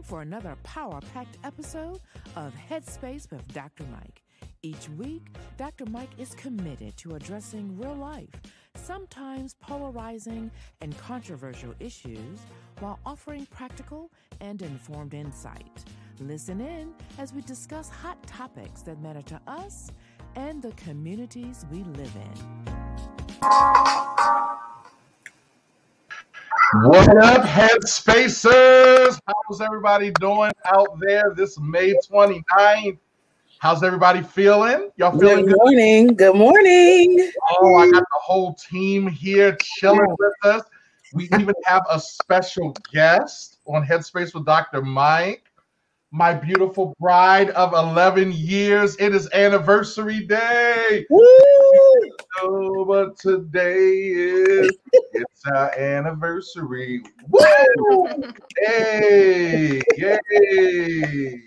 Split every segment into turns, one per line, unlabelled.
Time for another power packed episode of Headspace with Dr. Mike. Each week, Dr. Mike is committed to addressing real life, sometimes polarizing and controversial issues, while offering practical and informed insight. Listen in as we discuss hot topics that matter to us and the communities we live in.
What up, Headspacers? How's everybody doing out there this May 29th? How's everybody feeling? Y'all feeling
good? Good morning. Good morning.
Oh, I got the whole team here chilling with us. We even have a special guest on Headspace with Dr. Mike my beautiful bride of 11 years. It is anniversary day. Woo! Oh, but today is it's our anniversary. Woo! hey, yay!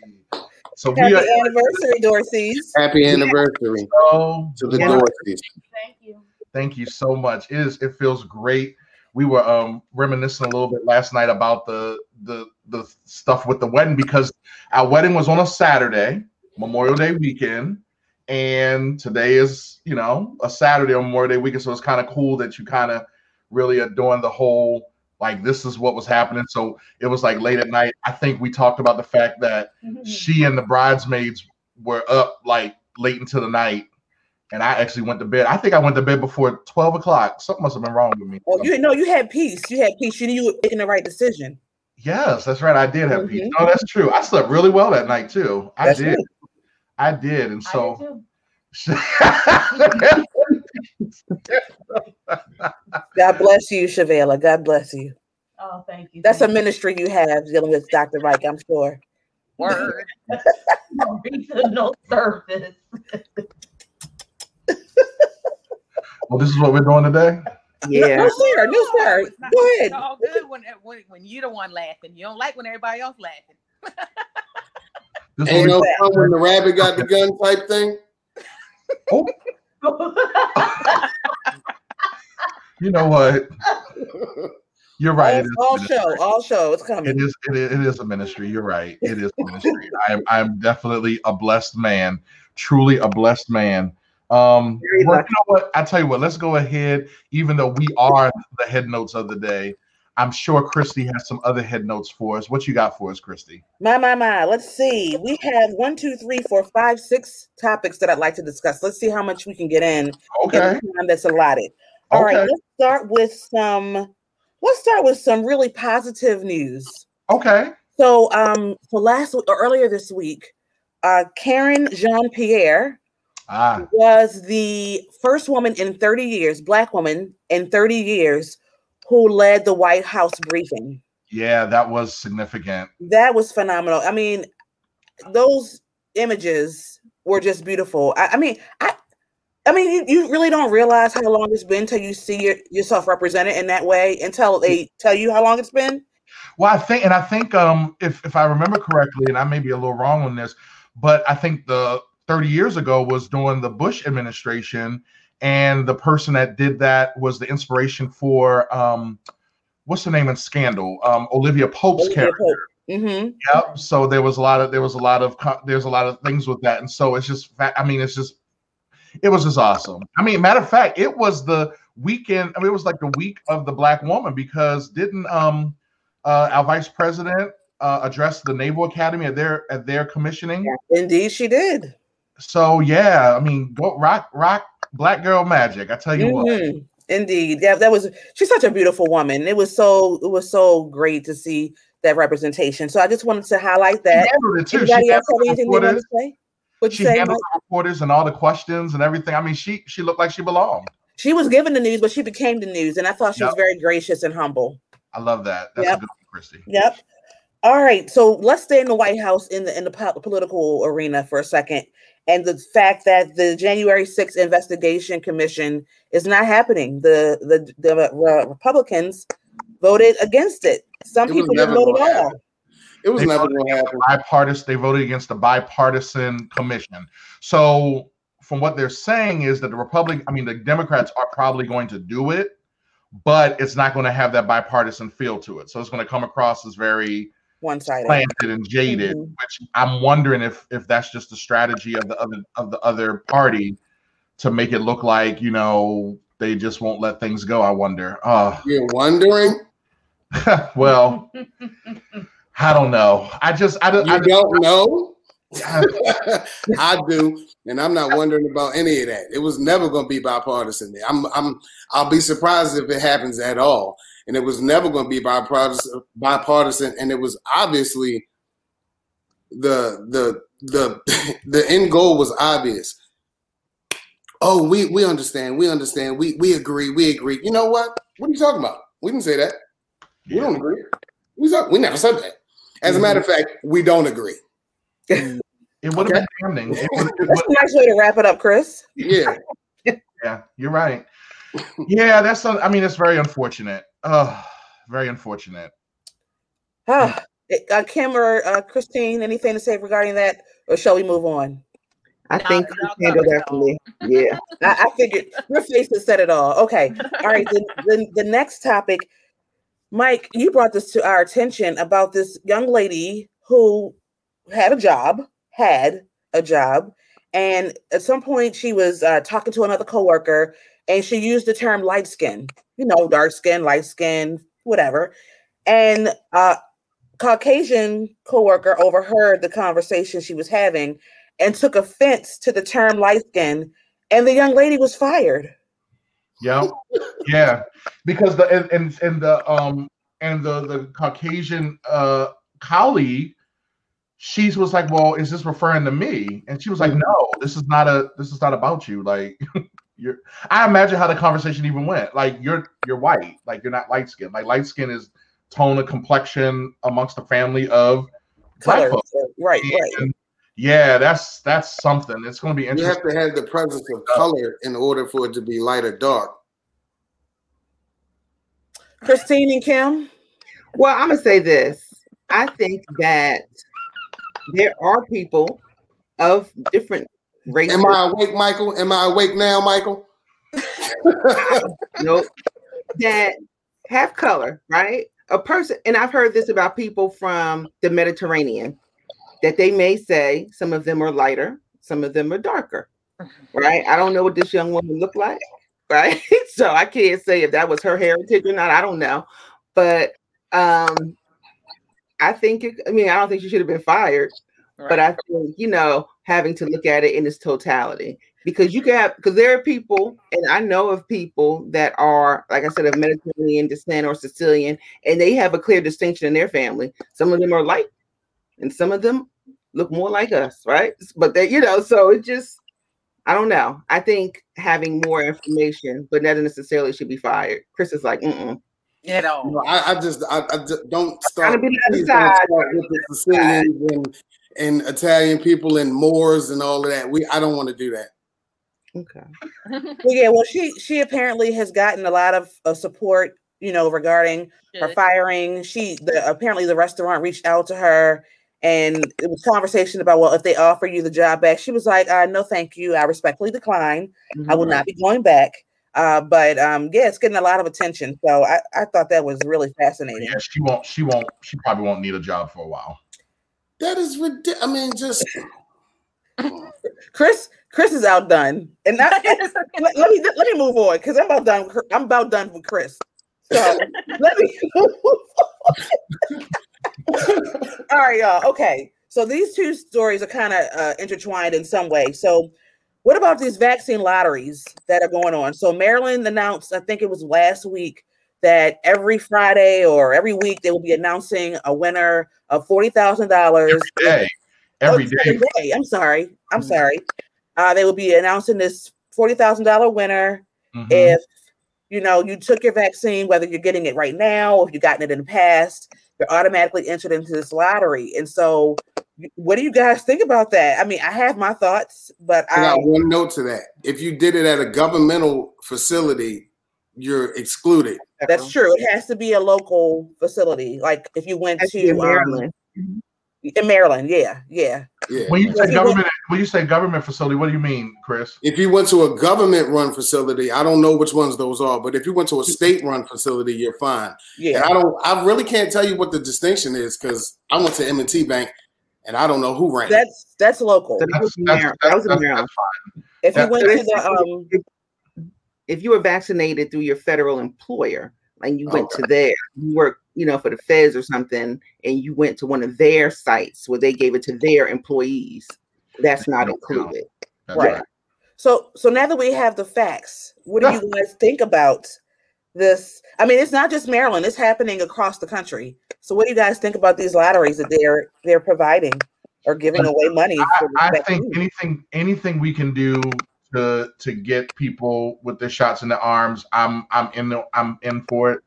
So Happy we are anniversary, Dorothy's.
Happy anniversary so, to the yeah. Dorothy's.
Thank you. Thank you so much. It is. It feels great we were um, reminiscing a little bit last night about the the the stuff with the wedding because our wedding was on a Saturday, Memorial Day weekend, and today is you know a Saturday on Memorial Day weekend, so it's kind of cool that you kind of really are doing the whole like this is what was happening. So it was like late at night. I think we talked about the fact that mm-hmm. she and the bridesmaids were up like late into the night and I actually went to bed. I think I went to bed before 12 o'clock. Something must have been wrong with me.
Well, you know, you had peace. You had peace. You knew you were making the right decision.
Yes, that's right. I did have mm-hmm. peace. No, that's true. I slept really well that night too. I that's did. True. I did. And so
God bless you, Shavela. God bless you.
Oh, thank you.
That's
thank
a ministry you have dealing with Dr. Mike, I'm sure.
Word. no service.
Well, this is what we're doing today.
Yeah. No, sir. No, sir. Go ahead. It's
all good when, when, when you're the one laughing. You don't like when everybody else laughing.
this Ain't no fun when the rabbit got the gun type thing. Oh.
you know what? You're right.
All, all show, all show. It's coming.
It is, it is. It is a ministry. You're right. It is ministry. I am. I'm definitely a blessed man. Truly a blessed man. Um, well, you know what? I tell you what. Let's go ahead. Even though we are the head notes of the day, I'm sure Christy has some other head notes for us. What you got for us, Christy?
My, my, my. Let's see. We have one, two, three, four, five, six topics that I'd like to discuss. Let's see how much we can get in.
Okay. In
time that's allotted. All okay. right. Let's start with some let's start with some really positive news.
Okay.
So, um, so last or earlier this week, uh, Karine Jean-Pierre ah. was the first woman in 30 years, black woman in 30 years, who led the White House briefing.
Yeah, that was significant.
That was phenomenal. I mean, those images were just beautiful. I, I mean, I I mean, you, you really don't realize how long it's been until you see your, yourself represented in that way until they tell you how long it's been.
Well, I think, and I think, um, if if I remember correctly, and I may be a little wrong on this, but I think the 30 years ago was during the Bush administration, and the person that did that was the inspiration for um, what's the name in Scandal? Um, Olivia Pope's Olivia character. Pope.
Mm-hmm.
Yep. So there was a lot of there was a lot of there's a lot of things with that, and so it's just I mean it's just it was just awesome. I mean, matter of fact, it was the weekend. I mean, it was like the week of the Black woman because didn't um uh, our vice president uh, address the Naval Academy at their at their commissioning?
Yeah, indeed, she did.
So yeah, I mean, go rock rock black girl magic. I tell you mm-hmm. what.
Indeed, yeah, that was she's such a beautiful woman. It was so it was so great to see that representation. So I just wanted to highlight that. Anybody else have anything they want to say?
What'd she handled the reporters and all the questions and everything. I mean, she she looked like she belonged.
She was given the news, but she became the news, and I thought she yep. was very gracious and humble.
I love that. That's yep. a good one, Christy.
Yep. All right, so let's stay in the White House in the in the political arena for a second, and the fact that the January 6th investigation commission is not happening. The the the uh, Republicans voted against it. Some it people didn't vote at all.
It was they never going to happen.
Bipartisan. They voted against the bipartisan commission. So, from what they're saying is that the Republic, I mean, the Democrats are probably going to do it, but it's not going to have that bipartisan feel to it. So it's going to come across as very
one-sided,
planted and jaded.
Mhm.
Which I'm wondering if if that's just a strategy of the other of the other party to make it look like you know they just won't let things go. I wonder. Uh,
You're wondering?
well, I don't know. I just I don't.
You
I,
don't know?
I,
I do, and I'm not wondering about any of that. It was never going to be bipartisan. I'm, I'm, I'll be surprised if it happens at all. And it was never going to be bipartisan, bipartisan. And it was obviously the the the the end goal was obvious. Oh, we we understand, we understand, we we agree, we agree. You know what? What are you talking about? We didn't say that. We don't agree. We talk, we never said that. As a matter of fact, we don't agree.
it would have been damning. It would, it
That's a nice way to wrap it up, Chris.
Yeah.
yeah, you're right. Yeah, that's. I mean, it's very unfortunate. Uh, very unfortunate.
Ah, uh, Kim or uh, Christine, anything to say regarding that, or shall we move on?
I
Nah,
think
y'all
you handled
covered
that for me. Yeah.
I, I figured your face has said it all. Okay. All right. The, the, the next topic, Mike, you brought this to our attention about this young lady who had a job, had a job, and at some point she was uh, talking to another coworker, and she used the term light skin, you know, dark skin, light skin, whatever. And uh, Caucasian coworker overheard the conversation she was having and took offense to the term light skin, and the young lady was fired.
Yeah, yeah, because the and and, and the um and the the Caucasian uh colleague, she was like, "Well, is this referring to me?" And she was like, "No, this is not a this is not about you. Like, you're." I imagine how the conversation even went. Like, you're you're white. Like, you're not light skin. Like, light skin is tone of complexion amongst the family of black folks.
Right, right.
Yeah, that's that's something. It's going to be interesting.
You have to have the presence of color in order for it to be light or dark.
Christine and Kim.
Well, I'm gonna say this. I think that there are people of different races.
Am I awake, Michael? Am I awake now, Michael?
nope, that have color, right? A person, and I've heard this about people from the Mediterranean, that they may say some of them are lighter, some of them are darker, right? I don't know what this young woman looked like, right? so I can't say if that was her heritage or not. I don't know, but um, I think it. I mean, I don't think she should have been fired, but I think you know having to look at it in its totality because you can have because there are people and I know of people that are like I said of Mediterranean descent or Sicilian and they have a clear distinction in their family. Some of them are light and some of them look more like us, right? But they, you know, so it just I don't know. I think having more information, but not necessarily should be fired. Chris is like, mm
At all.
No, I, I just, I, I just don't start,
Trying to be the other
don't
side.
start with the Sicilians and, and Italian people and Moors and all of that. We, I don't want to do that.
okay.
Well, yeah. Well, she she apparently has gotten a lot of uh, support, you know, regarding her firing. She the apparently the restaurant reached out to her, and it was conversation about well, if they offer you the job back, she was like, uh, "No, thank you. I respectfully decline. I will not be going back." Uh, but um, yeah, it's getting a lot of attention. So I, I thought that was really fascinating.
Yeah, she won't. She won't. She probably won't need a job for a while.
That is ridiculous. I mean, just
Chris, Chris is outdone, and I, let, let me let me move on because I'm about done. I'm about done with Chris. So let me. All right, y'all. Okay, so these two stories are kind of uh, intertwined in some way. So, what about these vaccine lotteries that are going on? So, Maryland announced, I think it was last week, that every Friday or every week they will be announcing a winner of forty thousand dollars
Every day. Every day.
Every day. I'm sorry. I'm
Mhm.
sorry. Uh, they will be announcing this forty thousand dollar winner
Mhm.
if you know you took your vaccine, whether you're getting it right now or if you've gotten it in the past, you're automatically entered into this lottery. And so, what do you guys think about that? I mean, I have my thoughts, but
I
I
got one note to that. If you did it at a governmental facility, you're excluded.
That's true. It has to be a local facility. Like if you went
to in
to um,
Maryland.
In Maryland, yeah, yeah.
Yeah.
When you say
he
government, when you say government facility, what do you mean, Chris?
If you went to a government run facility, I don't know which ones those are, but if you went to a state run facility, you're fine.
Yeah.
And I don't I really can't tell you what the distinction is because I went to M&T Bank and I don't know who ran it.
That's that's local.
So that was in
That's-
Maryland.
that's-
That was in
that's-
Maryland.
If you went to the um
if, if you were vaccinated through your federal employer and you went oh, to there, you work, you know, for the feds or something, and you went to one of their sites where they gave it to their employees, that's not included.
That's
Right.
right.
so so now that we have the facts, what do you guys think about this? I mean, it's not just Maryland, it's happening across the country. So what do you guys think about these lotteries that they're they're providing or giving away money for
I think anything anything we can do to to get people with their shots in the arms, I'm I'm in the I'm in for it.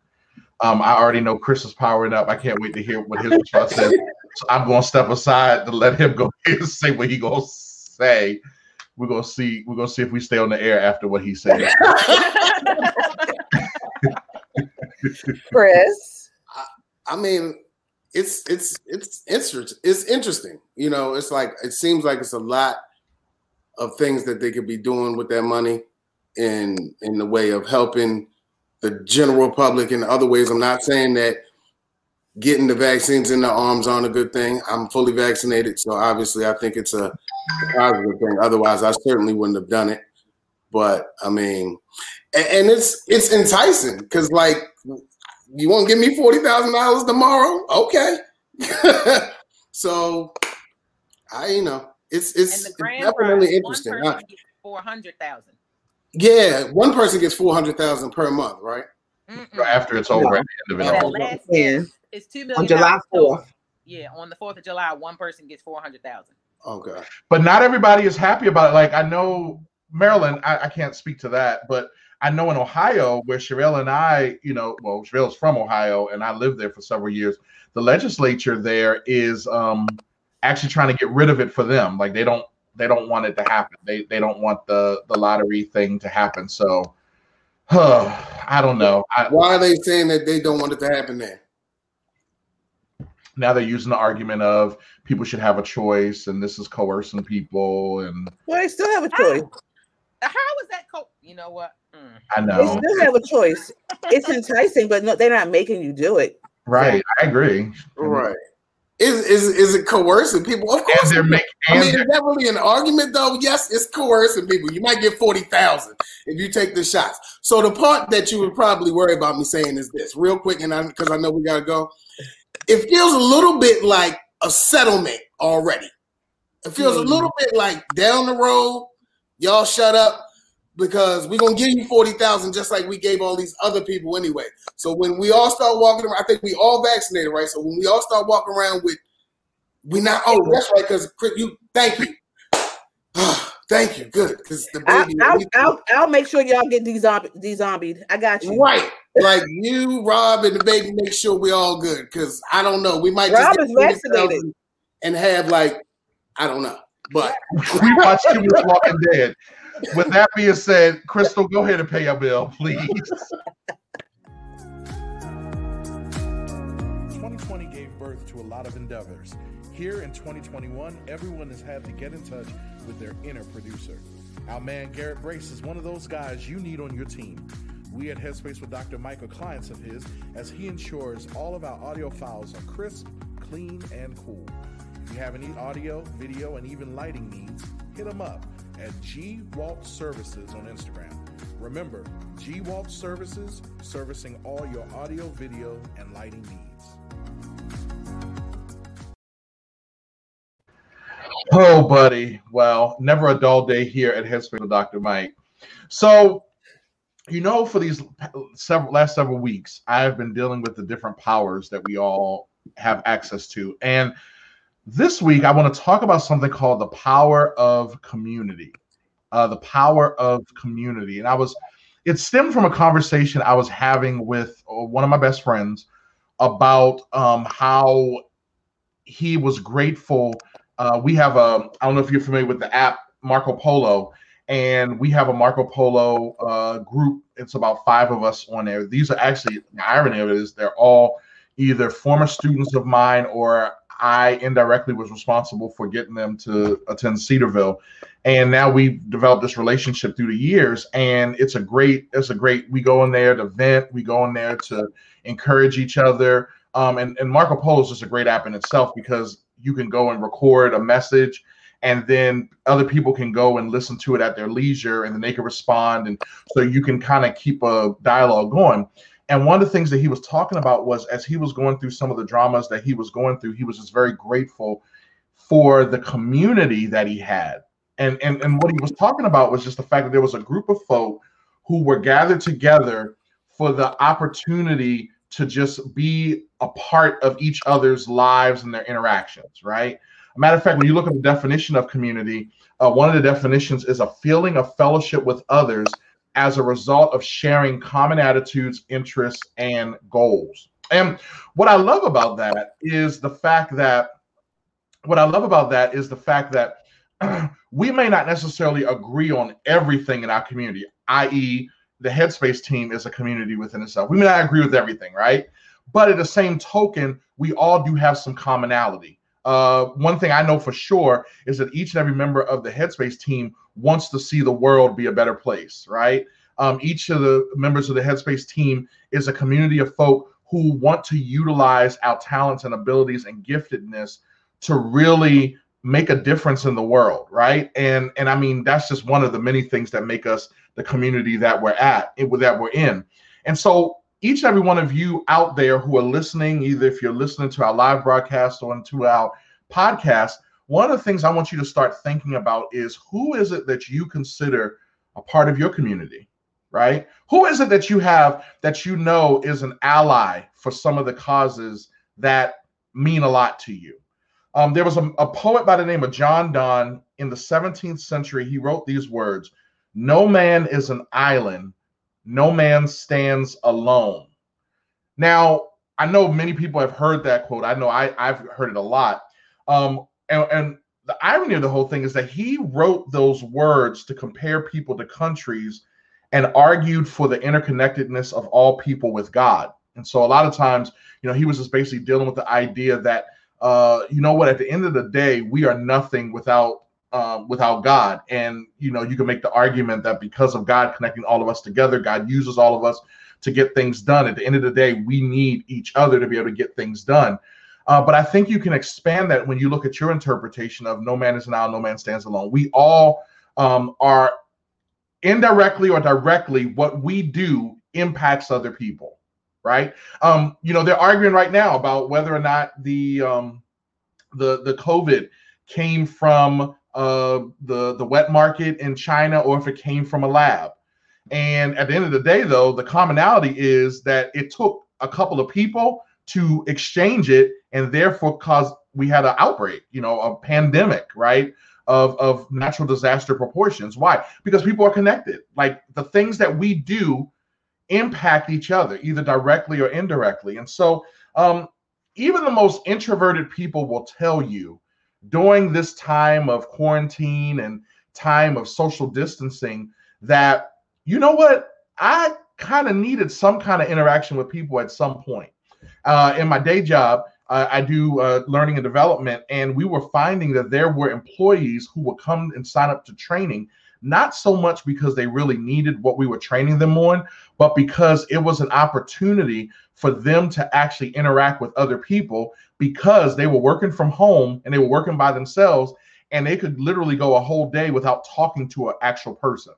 Um, I already know Chris is powering up. I can't wait to hear what his response is. So I'm going to step aside to let him go and say what he gonna say. We're gonna see. We're gonna see if we stay on the air after what he said.
Chris.
I mean, it's it's it's interesting. It's interesting. You know, it's like it seems like it's a lot of things that they could be doing with that money in in the way of helping the general public in other ways. I'm not saying that getting the vaccines in the arms aren't a good thing. I'm fully vaccinated, so obviously I think it's a positive thing. Otherwise, I certainly wouldn't have done it. But I mean, and, and it's it's enticing because like you want to give me forty thousand dollars tomorrow? Okay. so I, you know, it's
and
it's,
the
it's definitely
prize,
interesting.
one
huh?
four hundred thousand.
Yeah, one person gets four hundred thousand per month, right?
after it's over at the end of it
And that last
Yeah.
year is two million
On July 4th.
Yeah, on the fourth of July, one person gets four hundred thousand.
Okay.
but not everybody is happy about it. Like I know Maryland, I, I can't speak to that, but I know in Ohio, where Sherelle and I, you know, well, Sherelle's from Ohio, and I lived there for several years. The legislature there is um, actually trying to get rid of it for them. Like they don't, they don't want it to happen. They they don't want the the lottery thing to happen. So, I don't know. I,
Why are they saying that they don't want it to happen there?
now they're using the argument of people should have a choice, and this is coercing people, and
Well, they still have a choice.
How, How is that? Co- you know what? Mm.
I know They
still have a choice. It's enticing, but no, they're not making you do it.
right? I agree.
Right. Is is is it coercing people? Of course.
they're making
I mean, is that really an argument though? Yes, it's coercing people. You might get 40,000 if you take the shots. So the part that you would probably worry about me saying is this real quick, and I because I know we gotta go. It feels a little bit like a settlement already. It feels a hmm. little bit like down the road, y'all shut up because we're gonna give you 40,000 just like we gave all these other people anyway. So when we all start walking around, I think we all vaccinated, right? So when we all start walking around with we not oh that's right, because you thank you. thank you, good. Because the
I'll,
baby
I'll, I'll, I'll make sure y'all get these zombie, zombied. I got you.
right. Like you, Rob, and the baby make sure we all good. Because I don't know. We might
Rob
just
is
get
vaccinated.
and have like, I don't know. But
we watch too much Walking Dead. With that being said, Crystal, go ahead and pay your bill, please.
2020 gave birth to a lot of endeavors. Here in 2021, everyone has had to get in touch with their inner producer. Our man Garrett Brace is one of those guys you need on your team. We at Headspace with Dr. Are clients of his as he ensures all of our audio files are crisp, clean, and cool. If you have any audio, video, and even lighting needs, hit him up at G Walt Services on Instagram. Remember, G Walt Services, servicing all your audio, video, and lighting needs.
Oh, buddy. Well, never a dull day here at Headspace with Dr. Mike. So, you know, for these several last several weeks, I have been dealing with the different powers that we all have access to. And this week, I want to talk about something called the power of community. Uh, the power of community. And I was, it stemmed from a conversation I was having with uh, one of my best friends about um, how he was grateful. Uh, we have a, I don't know if you're familiar with the app Marco Polo, and we have a Marco Polo uh, group. It's about five of us on there. These are actually, the irony of it is they're all either former students of mine or I indirectly was responsible for getting them to attend Cedarville. And now we've developed this relationship through the years. And it's a great, it's a great, we go in there to vent, we go in there to encourage each other. Um, and, and Marco Polo is just a great app in itself because you can go and record a message and then other people can go and listen to it at their leisure and then they can respond and so you can kind of keep a dialogue going and one of the things that he was talking about was as he was going through some of the dramas that he was going through he was just very grateful for the community that he had. And and, and what he was talking about was just the fact that there was a group of folk who were gathered together for the opportunity to just be a part of each other's lives and their interactions right? Matter of fact, when you look at the definition of community, uh, one of the definitions is a feeling of fellowship with others as a result of sharing common attitudes, interests, and goals. And what I love about that is the fact that what I love about that is the fact that we may not necessarily agree on everything in our community, i.e., the Headspace team is a community within itself. We may not agree with everything, right? But at the same token, we all do have some commonality. Uh, one thing I know for sure is that each and every member of the Headspace team wants to see the world be a better place, right? Um, each of the members of the Headspace team is a community of folk who want to utilize our talents and abilities and giftedness to really make a difference in the world, right? And and I mean that's just one of the many things that make us the community that we're at, that we're in. And so each and every one of you out there who are listening, either if you're listening to our live broadcast or to our podcast, one of the things I want you to start thinking about is who is it that you consider a part of your community, right? Who is it that you have that you know is an ally for some of the causes that mean a lot to you? Um, there was a, a poet by the name of John Donne in the 17th century. He wrote these words No man is an island no man stands alone. Now, I know many people have heard that quote. I know I, I've heard it a lot. Um, and, and the irony of the whole thing is that he wrote those words to compare people to countries and argued for the interconnectedness of all people with God. And so a lot of times, you know, he was just basically dealing with the idea that, uh, you know what, at the end of the day, we are nothing without um, without God. And you know, you can make the argument that because of God connecting all of us together, God uses all of us to get things done. At the end of the day, we need each other to be able to get things done. Uh, but I think you can expand that when you look at your interpretation of "No man is an island, no man stands alone." We all um, are indirectly or directly what we do impacts other people, right? Um, you know, they're arguing right now about whether or not the um, the the COVID came from uh, the the wet market in China or if it came from a lab. And at the end of the day, though, the commonality is that it took a couple of people to exchange it, and therefore cause we had an outbreak, you know, a pandemic, right? Of, of natural disaster proportions. Why? Because people are connected. Like the things that we do impact each other, either directly or indirectly. And so, um, even the most introverted people will tell you during this time of quarantine and time of social distancing that you know what i kind of needed some kind of interaction with people at some point uh, in my day job uh, i do uh, learning and development and we were finding that there were employees who would come and sign up to training not so much because they really needed what we were training them on, but because it was an opportunity for them to actually interact with other people because they were working from home and they were working by themselves and they could literally go a whole day without talking to an actual person.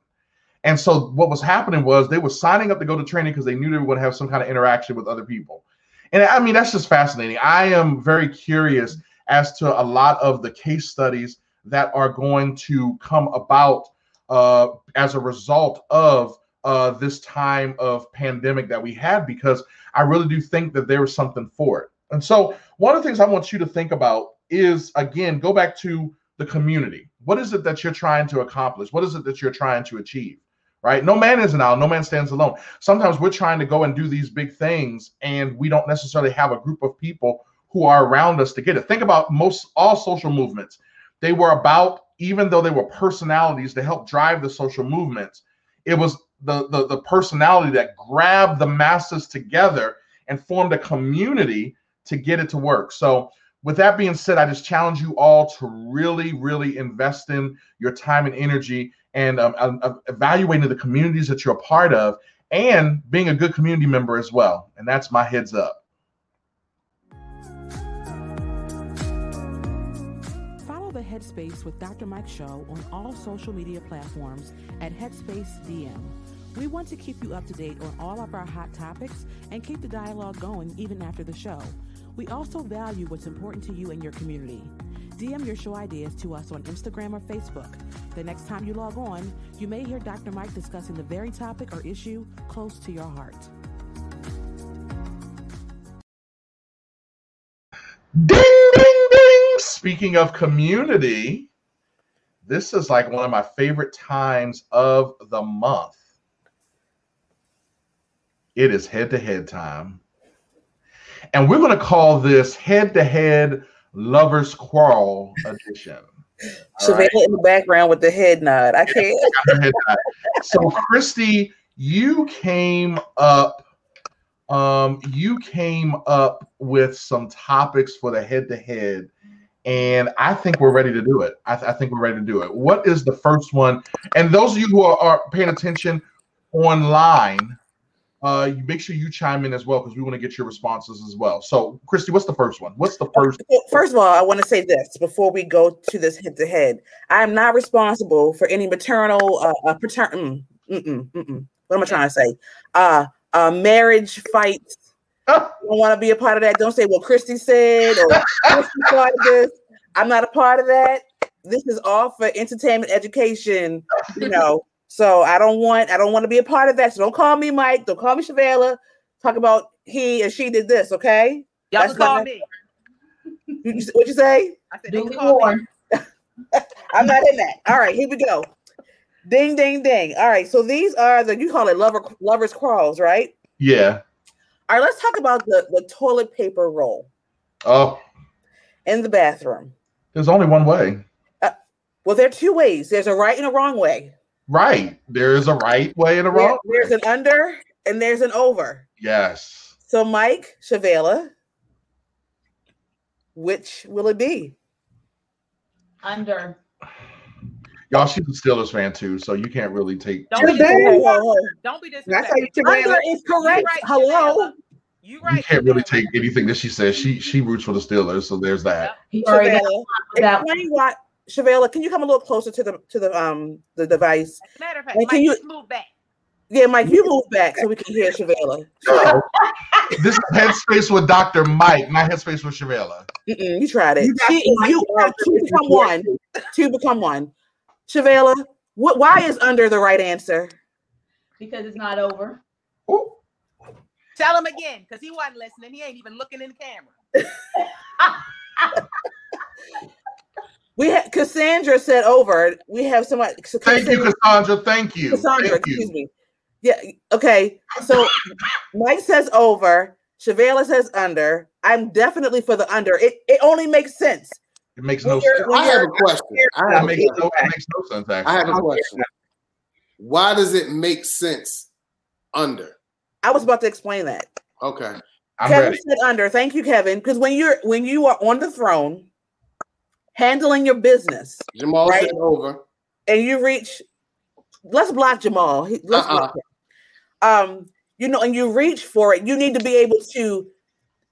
And so what was happening was they were signing up to go to training because they knew they to have some kind of interaction with other people. And I mean, that's just fascinating. I am very curious as to a lot of the case studies that are going to come about uh, as a result of uh, this time of pandemic that we had, because I really do think that there is something for it. And so, one of the things I want you to think about is again, go back to the community. What is it that you're trying to accomplish? What is it that you're trying to achieve? Right? No man is an island, no man stands alone. Sometimes we're trying to go and do these big things, and we don't necessarily have a group of people who are around us to get it. Think about most all social movements. They were about, even though they were personalities to help drive the social movements, it was the, the, the personality that grabbed the masses together and formed a community to get it to work. So with that being said, I just challenge you all to really, really invest in your time and energy and um, um, uh, evaluating the communities that you're a part of and being a good community member as well. And that's my heads up.
Follow the Headspace with Dr. Mike Show on all social media platforms at Headspace DM. We want to keep you up to date on all of our hot topics and keep the dialogue going even after the show. We also value what's important to you and your community. DM your show ideas to us on Instagram or Facebook. The next time you log on, you may hear Dr. Mike discussing the very topic or issue close to your heart.
Ding, ding, ding. Speaking of community, this is like one of my favorite times of the month. It is head to head time. And we're going to call this head to head lovers quarrel edition.
So right. in the background with the head nod. I can't.
so, Christy, you came up. Um, you came up with some topics for the head to head, and I think we're ready to do it. I, th- I, think we're ready to do it. What is the first one? And those of you who are, are paying attention online, uh, you make sure you chime in as well because we want to get your responses as well. So, Christy, what's the first one? What's the first?
First of all, I want to say this before we go to this head to head. I am not responsible for any maternal, uh, uh paternal. Mm, mm, mm, what am I trying to say? Uh, uh marriage fights. I don't want to be a part of that. Don't say, well, Christy said, or Christy this. I'm not a part of that. This is all for entertainment, education, you know, so I don't want I don't want to be a part of that. So don't call me Mike. Don't call me Shavela. Talk about he and she did this. Okay.
Y'all That's can call me.
You, what you say?
I said don't call me.
I'm not in that. All right, here we go. Ding, ding, ding. All right, so these are the you call it lover lovers crawls, right?
Yeah.
All right, let's talk about the the toilet paper roll.
Oh.
In the bathroom.
There's only one way.
Uh, well, there are two ways. There's a right and a wrong way.
Right. There is a right way and a wrong.
There, there's an under and there's an over.
Yes.
So, Mike Shavela, which will it be?
Under.
Y'all, she's a Steelers fan too, so you can't really take.
Don't be disrespectful. Don't be disrespectful.
Under is correct. Right, Hello.
You right.
You can't really take anything that she says. She she roots for the Steelers, so there's that.
Yep. Shavela, explain why Shavela, can you come a little closer to the to the um the device?
Matter of fact, Mike, can you move back?
Yeah, Mike, you move back so we can hear Shavela.
So, this is headspace with Dr. Mike, not headspace with Shavela.
Mm-mm, you tried it. You, she, you uh, two become one. Two become one. Shavela, what? Why is under the right answer?
Because it's not over.
Ooh. Tell him again, because he wasn't listening. He ain't even looking in the camera.
We have Cassandra said over. We have somebody.
Thank you, Cassandra. Thank you.
Cassandra,
Thank
excuse you. me. Yeah. Okay. So Mike says over. Shavela says under. I'm definitely for the under. It it only makes sense.
It makes no sense.
I have a question. I have
it, makes no, it makes no sense. Actually.
I have a question. Why does it make sense under?
I was about to explain that.
Okay.
I'm
Kevin
ready.
said under. Thank you, Kevin. Because when you're when you are on the throne, handling your business.
Jamal right? said over.
And you reach, let's block Jamal. Let's uh-uh. block um, you know, and you reach for it, you need to be able to,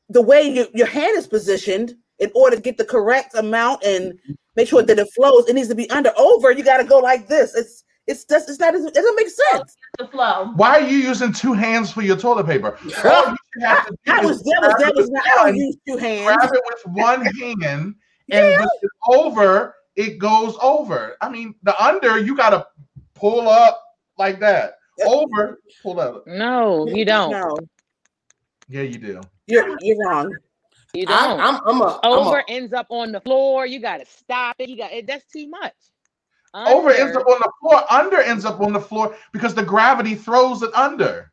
the way you, your hand is positioned in order to get the correct amount and make sure that it flows, it needs to be under. Over, you got to go like this. It's it's just it's not it doesn't make sense.
The flow.
Why are you using two hands for your toilet paper?
All you have to do that was that was that was not. I don't use two hands.
Grab it with one hand and yeah. over, it goes over. I mean, the under, you got to pull up like that. Over, pull up.
No, you don't. No.
Yeah, you do.
You're you're wrong.
You don't.
I, am I'm a,
over
I'm
a, ends up on the floor. You got to stop it. You got. That's too much.
Under. Over ends up on the floor. Under ends up on the floor because the gravity throws it under.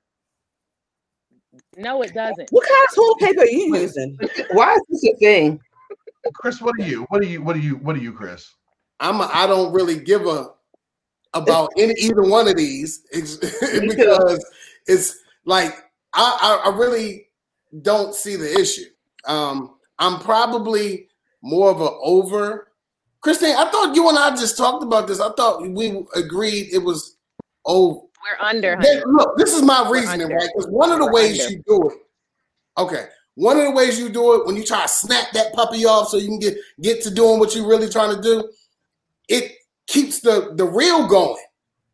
No, it doesn't.
What kind of toilet paper are you using?
Why is this a thing?
Chris, what are you? What are you? What are you? What are you, Chris?
I'm. A, I don't really give a about any either one of these because it's like I, I, I really don't see the issue. Um, I'm probably more of a over. Christine, I thought you and I just talked about this. I thought we agreed it was over.
We're under.
Yeah,
honey.
look, this is my reasoning, right? Because one of the
We're
ways
under.
you do it, okay, one of the ways you do it when you try to snap that puppy off so you can get get to doing what you're really trying to do, it keeps the the reel going,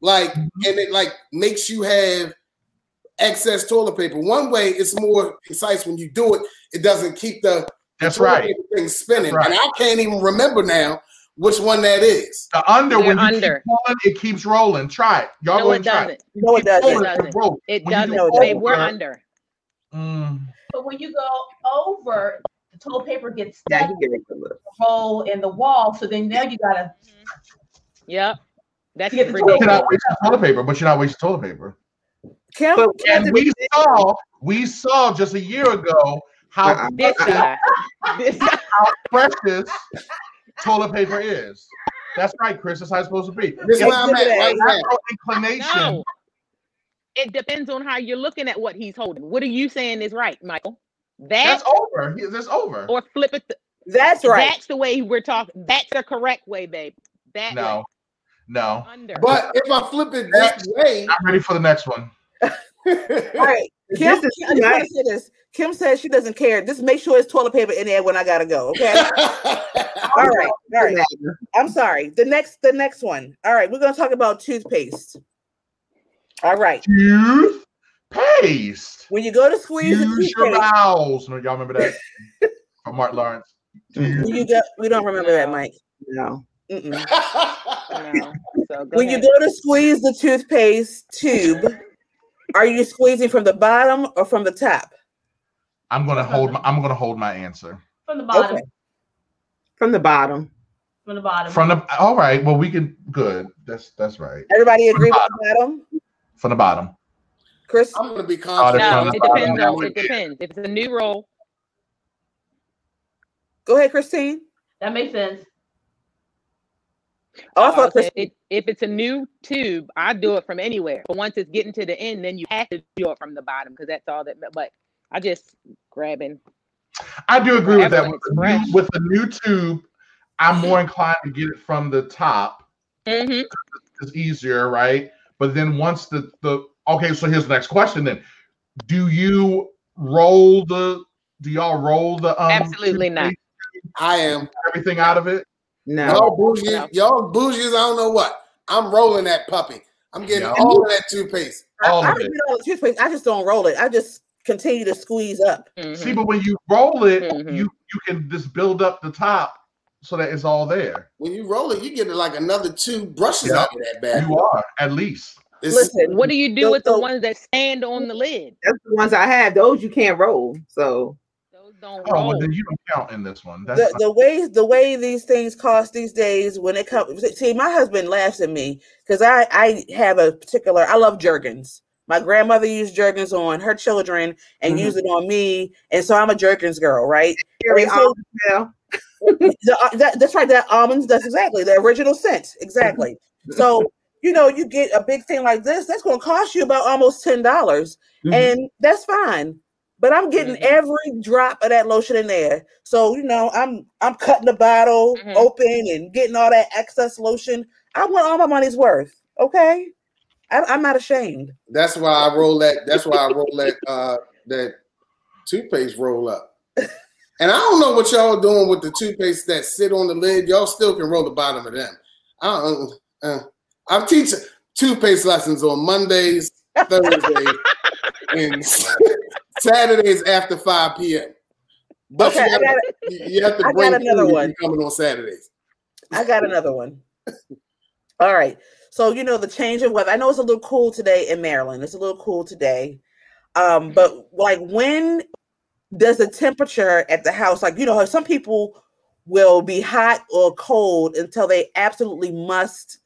like, and it like makes you have excess toilet paper. One way it's more precise when you do it; it doesn't keep the
That's
toilet
right.
thing spinning,
right.
and I can't even remember now which one that is.
The under
You're
when you
under.
keep pulling, it keeps rolling. Try it. Y'all
No,
go
it
and try
doesn't.
it.
No, it doesn't.
pulling,
It
it'll
doesn't. It doesn't.
do
Babe, we're under.
Mm,
But when you go over, the toilet paper gets
Yeah,
stuck
you get it. a little.
roll in the wall. So then now you gotta
Yep. That's
You get the
but you're
ridiculous.
not wasting toilet paper, but you're not wasting toilet paper.
Kim,
But
And we saw, we saw just a year ago how
Uh-uh.
This guy. This guy.
precious toilet paper is. That's right, Chris. That's how it's supposed to be.
This is
It's
where I'm at right
natural inclination.
No. It depends on how you're looking at what he's holding. What are you saying is right, Michael? That
That's over. He- That's over.
or flip it. th-
that's right.
That's the way we're talking. That's the correct way, babe. That
No, no.
Under.
But if I flip it that way,
I'm ready for the next one.
All right. Kim,
This is
I
nice.
say this. Kim says she doesn't care. Just make sure it's toilet paper in there when I gotta go. Okay. All right. All right. I'm sorry. The next, the next one. All right. We're gonna talk about toothpaste. All right.
Toothpaste.
When you go to squeeze the
Use your
toothpaste,
bowels. No, y'all remember that from Mark Lawrence.
when you go, we don't remember that, Mike.
No.
Mm-mm.
no. So go
When you go to squeeze the toothpaste tube, are you squeezing from the bottom or from the top?
I'm gonna hold. My, I'm gonna hold my answer
from the bottom.
Okay.
From the bottom.
From the bottom.
from the. All right. Well, we can. Good. That's that's right.
Everybody agree with the bottom?
From the bottom.
Chris,
I'm gonna be
Oh, they're
confident.
No, it depends on it depends. If it's a new roll,
go ahead, Christine.
that makes sense.
Oh, I thought
if,
Christine.
it, if it's a new tube, I do it from anywhere. But once it's getting to the end, then you have to do it from the bottom because that's all that. But I just grabbing.
I do agree with that. With
it's
the, new, with the new tube, I'm more inclined to get it from the top.
Mm-hmm.
It's easier, right? But then once the the okay, so here's the next question. Then, do you roll the? Do y'all roll the? Um,
Absolutely not.
I am.
Everything out of it.
No.
Y'all bougie,
No.
y'all bougies. I don't know what. I'm rolling that puppy. I'm getting
Yeah.
all of that toothpaste.
I,
all
I
of
don't
it.
get all the toothpaste. I just don't roll it. I just continue to squeeze up.
Mm-hmm.
See, but when you roll it,
Mhm.
you you can just build up the top so that it's all there.
When you roll it, you get like another two brushes
Yeah.
out of that bad.
You are at least.
It's-
Listen,
What do you do
So-
with the
so-
ones that stand on the lid?
That's the ones I have. Those you can't roll. So
Those don't
Oh,
roll.
well, then you don't count in this one. That's
the,
fine.
the way the way these things cost these days when it comes see my husband laughs at me because I I have a particular I love Jergens. My grandmother used Jergens on her children and
Mhm.
used it on me, and so I'm a Jergens girl, right?
Very
And so-
well.
The- uh, that, that's right. That almonds. That's exactly the original scent. Exactly. So you know, you get a big thing like this. That's going to cost you about almost ten dollars,
Mhm.
and that's fine. But I'm getting
Mhm.
every drop of that lotion in there. So you know, I'm I'm cutting the bottle
Mhm.
open and getting all that excess lotion. I want all my money's worth. Okay, I, I'm not ashamed.
That's why I roll that. That's why I roll that uh that toothpaste roll up. And I don't know what y'all doing with the toothpaste that sit on the lid. Y'all still can roll the bottom of them. I don't. Uh, I'm teaching toothpaste lessons on Mondays, Thursdays, and Saturdays after 5 p.m. But
Okay,
you,
got
gotta, you have to
I got
bring
another one.
coming on Saturdays.
I got another one. All right. So you know the change of weather. I know it's a little cool today in Maryland. It's a little cool today. Um, but like when does the temperature at the house, like you know, some people will be hot or cold until they absolutely must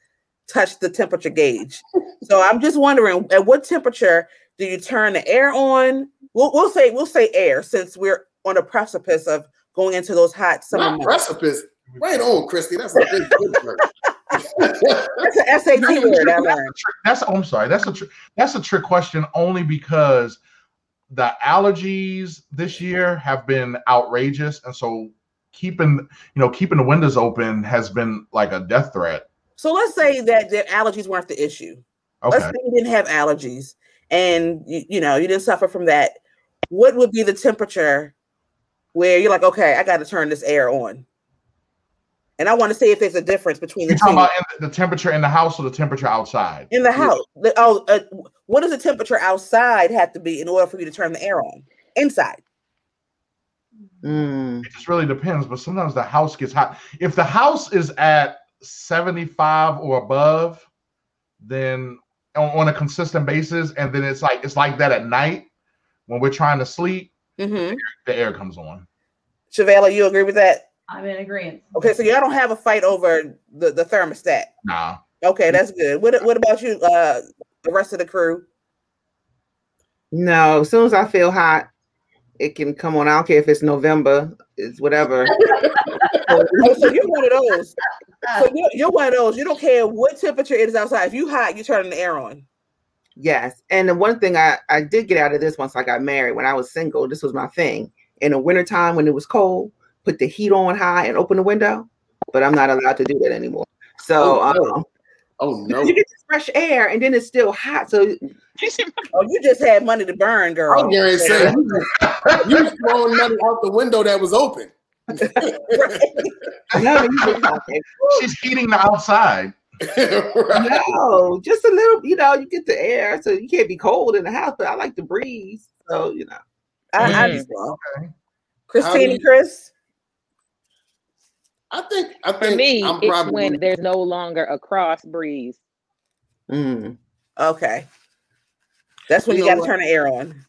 touch the temperature gauge. so I'm just wondering at what temperature do you turn the air on? We'll, we'll say we'll say air since we're on the precipice of going into those hot summer
Not
months.
precipice. Right on, Christy. That's a big word.
That's an SAT word.
That's oh, I'm sorry. That's a tr- that's a trick question only because the allergies this year have been outrageous, and so keeping you know keeping the windows open has been like a death threat.
So let's say that the allergies weren't the issue.
Okay.
Let's say you didn't have allergies and you, you know you didn't suffer from that. What would be the temperature where you're like, okay, I got to turn this air on? And I want to see if there's a difference between the
You're talking about the temperature in the house or the temperature outside?
in the house. The- oh, uh, what does the temperature outside have to be in order for you to turn the air on? Inside.
Mm.
It just really depends, but sometimes the house gets hot. If the house is at 75 or above, then on, on a consistent basis, and then it's like it's like that at night when we're trying to sleep,
Mm-hmm.
the air comes on.
Chevelle, you agree with that?
I'm in agreement.
Okay, so y'all don't have a fight over the, the thermostat.
Nah.
Okay, that's good. What what about you, uh, the rest of the crew?
No, as soon as I feel hot, it can come on. I don't care if it's November, it's whatever.
Oh, so you're one of those. So you're, you're one of those. You don't care what temperature it is outside. If you hot, you turn the air on.
Yes. And the one thing I, I did get out of this once I got married, when I was single, this was my thing. In the wintertime when it was cold, put the heat on high and open the window. But I'm not allowed to do that anymore. So
Oh, no.
um,
Oh no!
you get this fresh air and then it's still hot. So
Oh, you just had money to burn, girl.
I'm going to say you you was throwing money out the window that was open.
no, you just, okay.
She's heating the outside.
Right.
no, just a little, you know, you get the air, so you can't be cold in the house, but I like the breeze. So, you know.
I, I understand.
Okay.
Christine
How
and Chris.
I think I
For
think
me,
I'm
it's
probably
when there's no longer a cross breeze.
Mm.
Okay. That's when
You
you, got to turn the air on.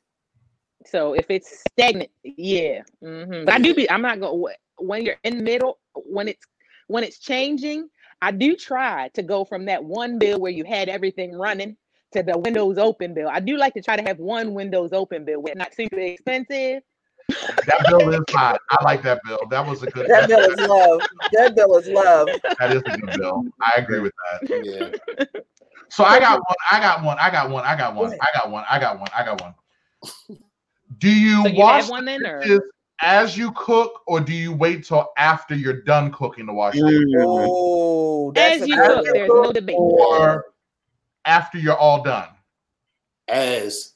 So if it's stagnant, yeah. hmm But I do be. I'm not going. When you're in the middle, when it's when it's changing, I do try to go from that one bill where you had everything running to the windows open bill. I do like to try to have one windows open bill, where it's not super expensive.
That bill is hot. I like that bill. That was a good.
That bill is love. That bill is love.
that is a good bill. I agree with that.
yeah.
So I got one. I got one. I got one. I got one.
ahead.
I got one. I got one. I got one. Do you
So you
wash
have one then, or
as you cook, or do you wait till after you're done cooking to wash it,
Mm.
Oh,
as you cook,
bill.
there's no debate.
or after you're all done?
As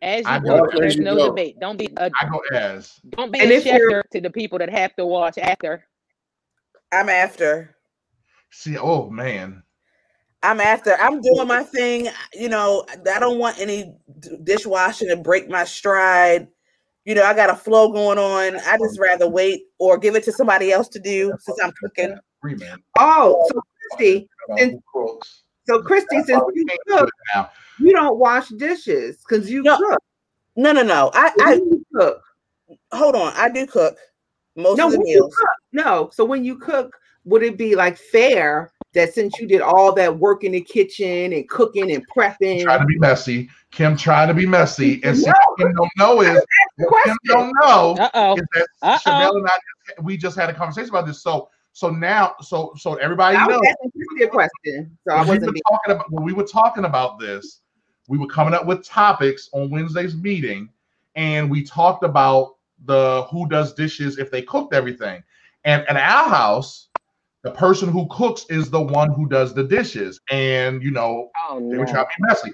As
I
you
go
there's
you
no
go.
debate. Don't be a
I go as.
don't be
And
a
if
to the people that have to watch after.
I'm after.
See, oh man,
I'm after. I'm doing my thing. You know, I don't want any dishwashing to break my stride. You know, I got a flow going on. I just rather wait or give it to somebody else to do since I'm cooking.
Free man.
Oh, so Christy,
About
And-
who cooks.
So Christy,
That's
since you
do
cook,
it now.
you don't wash dishes because you
No.
cook.
No, no, no. I, I
you cook.
hold on. I do cook most
No,
of the meals.
cook. No. So when you cook, would it be like fair that since you did all that work in the kitchen and cooking and prepping?
Trying to be messy. Kim trying to be messy, and see,
No.
what Kim don't know is Kim don't know
Uh oh.
is that
Uh-oh.
Chanel and I we just had a conversation about this. So so now so so everybody
I
knows
a question, so I wasn't
talking about, when we were talking about this, we were coming up with topics on Wednesday's meeting, and we talked about the who does dishes if they cooked everything. And in our house, the person who cooks is the one who does the dishes. And you know,
Oh
they were trying to be messy.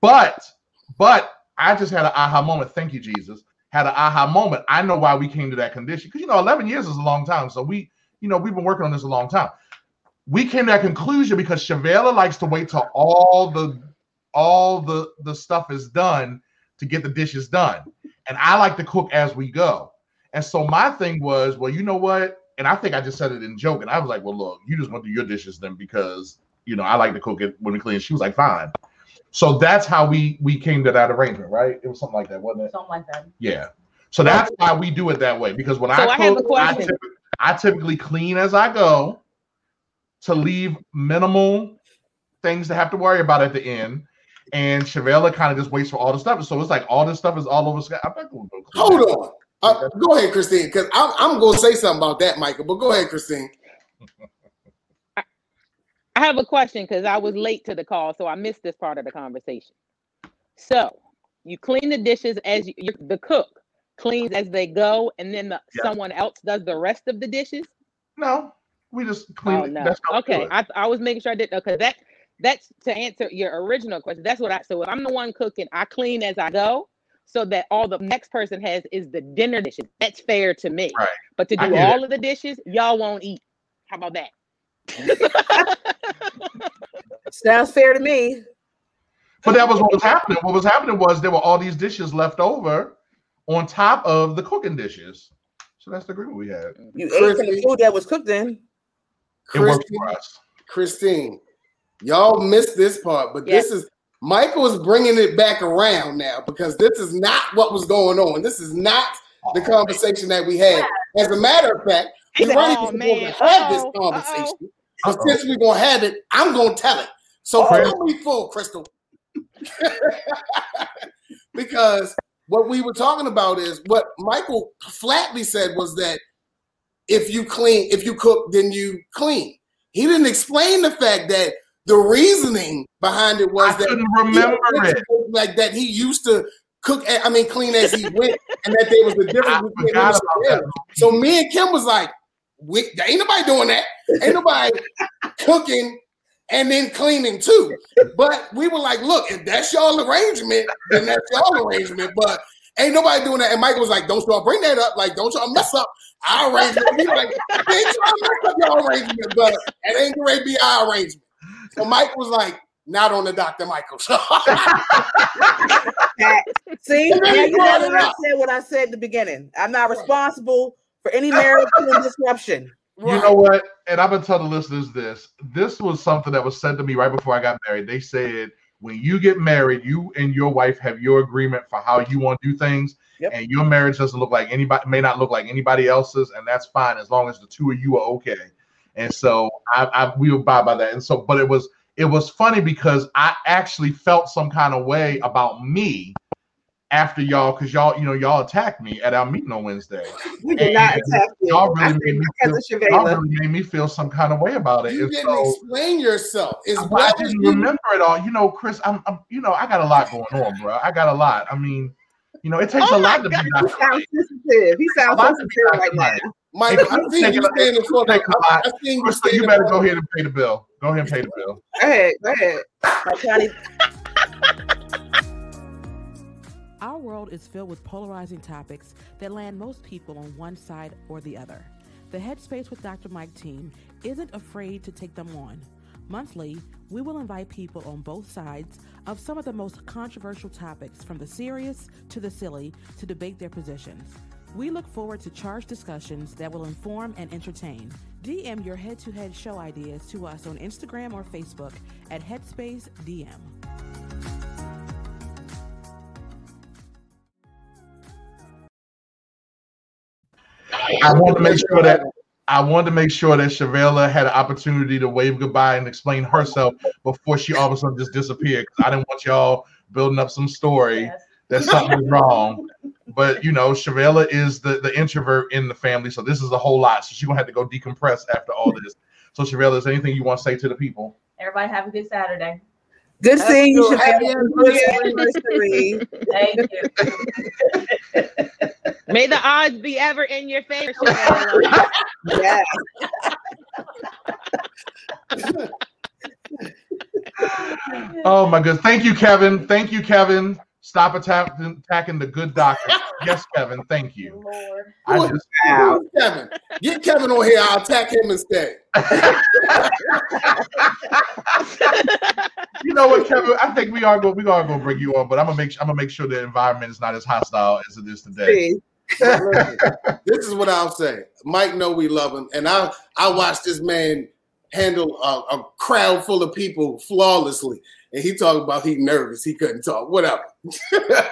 But but I just had an aha moment. Thank you, Jesus. Had an aha moment. I know why we came to that condition. Because you know, 11 years is a long time. So we, you know, we've been working on this a long time. We came to that conclusion because Shavella likes to wait till all the all the the stuff is done to get the dishes done. And I like to cook as we go. And so my thing was, well, you know what? And I think I just said it in joke. And I was like, well, look, you just want to do your dishes then because you know I like to cook it when we clean. She was like, fine. So that's how we we came to that arrangement, right? It was something like that, wasn't it?
Something like that.
Yeah. So that's why we do it that way because when
So
I
I have a
cook, I,
question.
typ- I typically clean as I go to leave minimal things to have to worry about at the end. And Shavella kind of just waits for all the stuff. So it's like all this stuff is all over. Sky. I'm not going to go clean
hold
that.
on. Uh, go ahead, Christine, because I'm, I'm going to say something about that, Michael. But go ahead, Christine.
I have a question because I was late to the call, so I missed this part of the conversation. So, You clean the dishes as you, you the cook cleans as they go, and then the,
Yeah.
someone else does the rest of the dishes.
No, we just clean.
Oh no.
That's how we do
Okay. I I was making sure I did because that that's to answer your original question. That's what I so if I'm the one cooking, I clean as I go so that all the next person has is the dinner dishes. That's fair to me.
Right.
But to do
get it.
all of the dishes, y'all won't eat. How about that?
Sounds fair to me.
But that was what was happening. What was happening was there were all these dishes left over on top of the cooking dishes. So that's the agreement we had.
You ate from the food that was cooked in.
It worked
Christine,
for us.
Christine, y'all missed this part, but this is Michael is bringing it back around now because this is not what was going on. This is not the oh, conversation that we had. As a matter of fact, we
said,
weren't
"Oh,
even
man,
supposed to have this
uh-oh,
conversation. But
Uh-oh.
since we're gonna have it, I'm gonna tell it. So oh,
Okay.
fill me full, Crystal. because what we were talking about is what Michael flatly said was that if you clean, if you cook, then you clean. He didn't explain the fact that the reasoning behind it was
I
that
remember it.
like that he used to cook. I mean, clean as he went, and that there was a difference between him
forgot
and
about
Chanel.
that.
So me and Kim was like, we, ain't nobody doing that. Ain't nobody cooking and then cleaning too. But we were like, look, if that's y'all arrangement, then that's y'all arrangement. But ain't nobody doing that. And Michael was like, don't y'all bring that up. Like, don't y'all mess up our arrangement. We like, ain't to mess up y'all arrangement, but it ain't going to be our arrangement. So Mike was like, not on the Dr. Michael.
See, now you
brought
never
it
said what I said at the beginning. I'm not responsible for any marital disruption.
You know what? And I'm gonna tell the listeners this. This was something that was said to me right before I got married. They said when you get married, you and your wife have your agreement for how you want to do things,
Yep.
and your marriage doesn't look like anybody may not look like anybody else's, and that's fine as long as the two of you are okay. And so I, I we abide by that. And so, but it was it was funny because I actually felt some kind of way about me after y'all because y'all you know y'all attacked me at our meeting on Wednesday.
We did not attack you.
Y'all
I
really made me feel, y'all really made me feel some kind of way about it.
You
And
didn't
so
explain yourself. It's
I
why
didn't
you
remember it all. You know, Chris, I'm, I'm you know, I got a lot going on, bro. I got a lot. I mean, you know, it takes
Oh
a
my
lot to be
He sounds
Mike.
sensitive. He sounds
lot
so
to be
sensitive right
Dr.
now.
Mike.
Mike, I
Chris,
seen
take
you
it-
standing for
take a
I,
lot.
I seen you
Crystal, you better go ahead and pay the bill. Go ahead and pay the bill.
Go ahead. Go ahead.
Our world is filled with polarizing topics that land most people on one side or the other. The Headspace with Dr. Mike team isn't afraid to take them on. Monthly, we will invite people on both sides of some of the most controversial topics, from the serious to the silly, to debate their positions. We look forward to charged discussions that will inform and entertain. DM your head to head show ideas to us on Instagram or Facebook at Headspace DM.
I want to make sure that I wanted to make sure that Shavella had an opportunity to wave goodbye and explain herself before she all of a sudden just disappeared. Because I didn't want y'all building up some story
Yes.
that something was wrong. But you know, Shavella is the, the introvert in the family, so this is a whole lot. So she's gonna have to go decompress after all this. So Shavella, is there anything you want to say to the people?
Everybody have a good Saturday.
good seeing you,
Happy
Shavella.
anniversary.
Anniversary.
Thank you.
May the odds be ever in your favor. Shavella.
Yeah.
Oh my goodness. Thank you, Kevin. Thank you, Kevin. Stop attacking, attacking the good doctor. Yes, Kevin. Thank you.
Oh, Lord.
I just
Who is Kevin. Get Kevin on here. I'll attack him instead.
you know what, Kevin? I think we are going we are gonna bring you on, but I'm gonna make I'm gonna make sure the environment is not as hostile as it is today.
See,
This is what I'll say. Mike know we love him, and I I watched this man handle a, a crowd full of people flawlessly. And he talked about he nervous, he couldn't talk, whatever.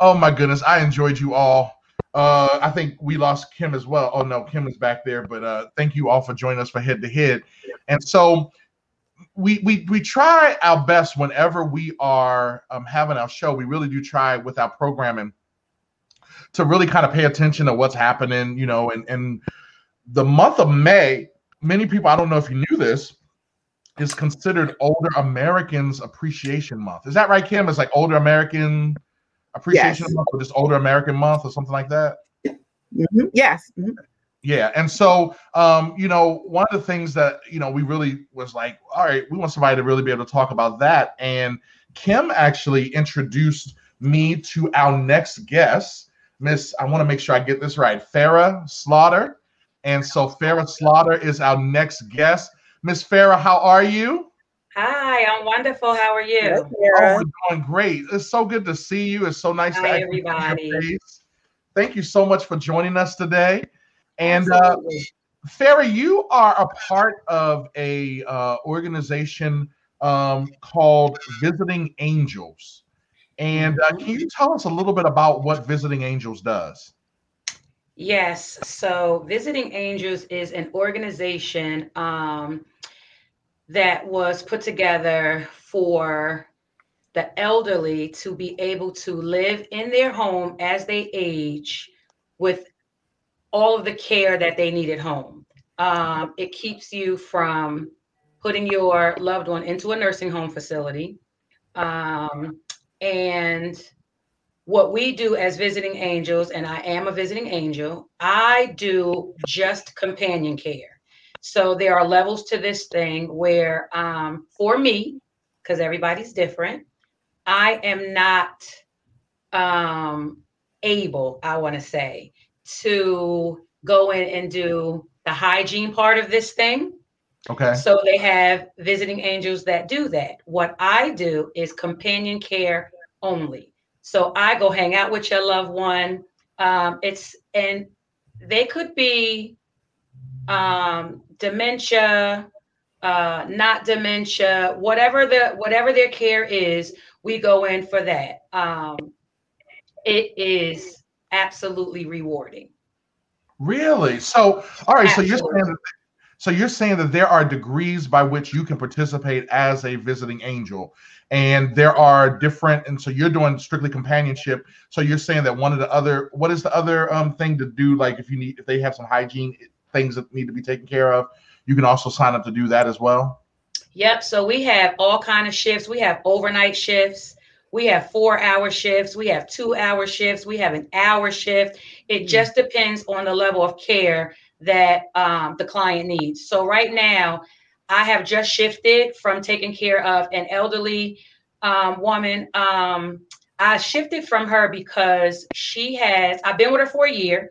Oh my goodness, I enjoyed you all. Uh, I think we lost Kim as well. Oh no, Kim is back there, but uh, thank you all for joining us for head to head. And so we we we try our best whenever we are um, having our show. We really do try with our programming to really kind of pay attention to what's happening. You know, and and the month of May, many people I don't know if you knew this, is considered Older Americans Appreciation Month. Is that right, Kim? It's like Older American Appreciation
Yes.
Month or just Older American Month or something like that?
Mhm. Yes. Mhm.
Yeah, and so um, you know, one of the things that you know we really was like, all right, we want somebody to really be able to talk about that. And Kim actually introduced me to our next guest, Miss. I want to make sure I get this right, Farah Slaughter. And so Farah Slaughter is our next guest. Miss Farah, how are you?
Hi, I'm wonderful. How are you?
Oh, we're doing great. It's so good to see you. It's so nice to
Hi,
actually see your
everybody.
face. Thank you so much for joining us today. And uh, Farah, you are a part of a uh, organization um, called Visiting Angels. And uh, can you tell us a little bit about what Visiting Angels does?
Yes. So, Visiting Angels is an organization um, that was put together for the elderly to be able to live in their home as they age with all of the care that they need at home. Um, it keeps you from putting your loved one into a nursing home facility. Um, and what we do as visiting angels, and I am a visiting angel, I do just companion care. So there are levels to this thing where, um, for me, because everybody's different, I am not um, able, I want to say, to go in and do the hygiene part of this thing.
Okay.
So they have visiting angels that do that. What I do is companion care only. So I go hang out with your loved one. Um, it's and they could be um, dementia, uh, not dementia, whatever the whatever their care is. We go in for that. Um, it is absolutely rewarding.
Really? So, all right. So you're saying so you're saying that there are degrees by which you can participate as a visiting angel, and there are different. And so you're doing strictly companionship. So you're saying that one of the other, what is the other um thing to do? Like if you need, if they have some hygiene things that need to be taken care of, you can also sign up to do that as well.
Yep. So we have all kind of shifts. We have overnight shifts. We have four hour shifts. We have two hour shifts. We have an hour shift. It just depends on the level of care that um, the client needs. So right now, I have just shifted from taking care of an elderly um, woman. Um, I shifted from her because she has, I've been with her for a year.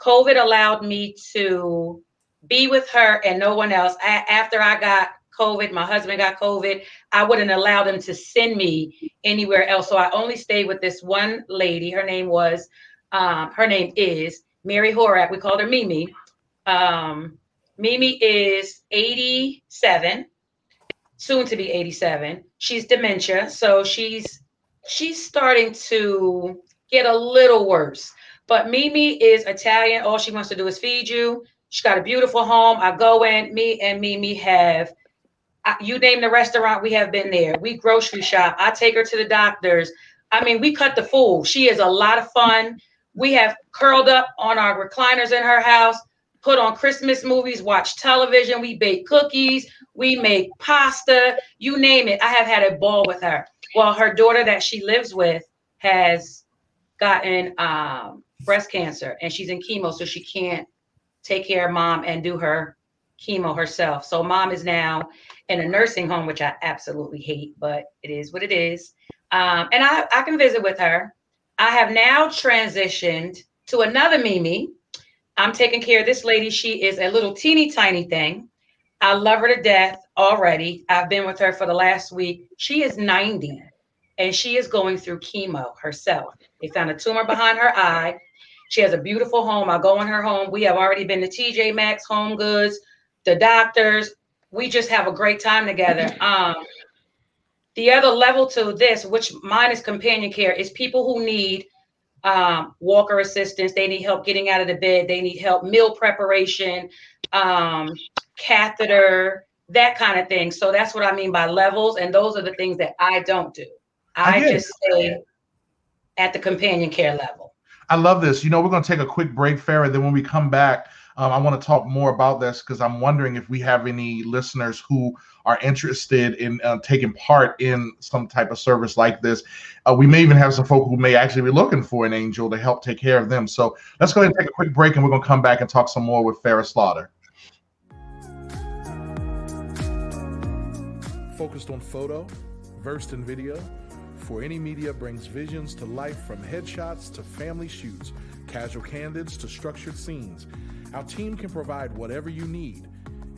COVID allowed me to be with her and no one else. A- after I got COVID, my husband got COVID, I wouldn't allow them to send me anywhere else. So I only stayed with this one lady. Her name was, um, her name is Mary Horak. We called her Mimi. Um, Mimi is 87, soon to be 87. She's dementia, so she's she's starting to get a little worse. But Mimi is Italian. All she wants to do is feed you. She's got a beautiful home. I go in. Me and Mimi have you name the restaurant, we have been there. We grocery shop. I take her to the doctors. I mean, we cut the fool. She is a lot of fun. We have curled up on our recliners in her house, put on Christmas movies, watch television. We bake cookies. We make pasta. You name it. I have had a ball with her. Well, her daughter that she lives with has gotten um, breast cancer and she's in chemo, so she can't take care of mom and do her chemo herself. So mom is now in a nursing home, which I absolutely hate, but it is what it is. Um, and I, I can visit with her. I have now transitioned to another Mimi. I'm taking care of this lady. She is a little teeny tiny thing. I love her to death already. I've been with her for the last week. She is 90 and she is going through chemo herself. They found a tumor behind her eye. She has a beautiful home. I go in her home. We have already been to TJ Maxx, Home Goods, the doctors. We just have a great time together. Um, the other level to this, which mine is companion care, is people who need um, walker assistance. They need help getting out of the bed. They need help meal preparation, um, catheter, that kind of thing. So that's what I mean by levels. And those are the things that I don't do.
I
I just stay at the companion care level.
I love this. You know, we're going to take a quick break, Farah. Then when we come back, Um, I want to talk more about this because I'm wondering if we have any listeners who are interested in uh, taking part in some type of service like this. Uh, we may even have some folk who may actually be looking for an angel to help take care of them. So let's go ahead and take a quick break, and we're going to come back and talk some more with Farah Slaughter.
Focused on photo, versed in video. For any media brings visions to life from headshots to family shoots, casual candids to structured scenes. Our team can provide whatever you need.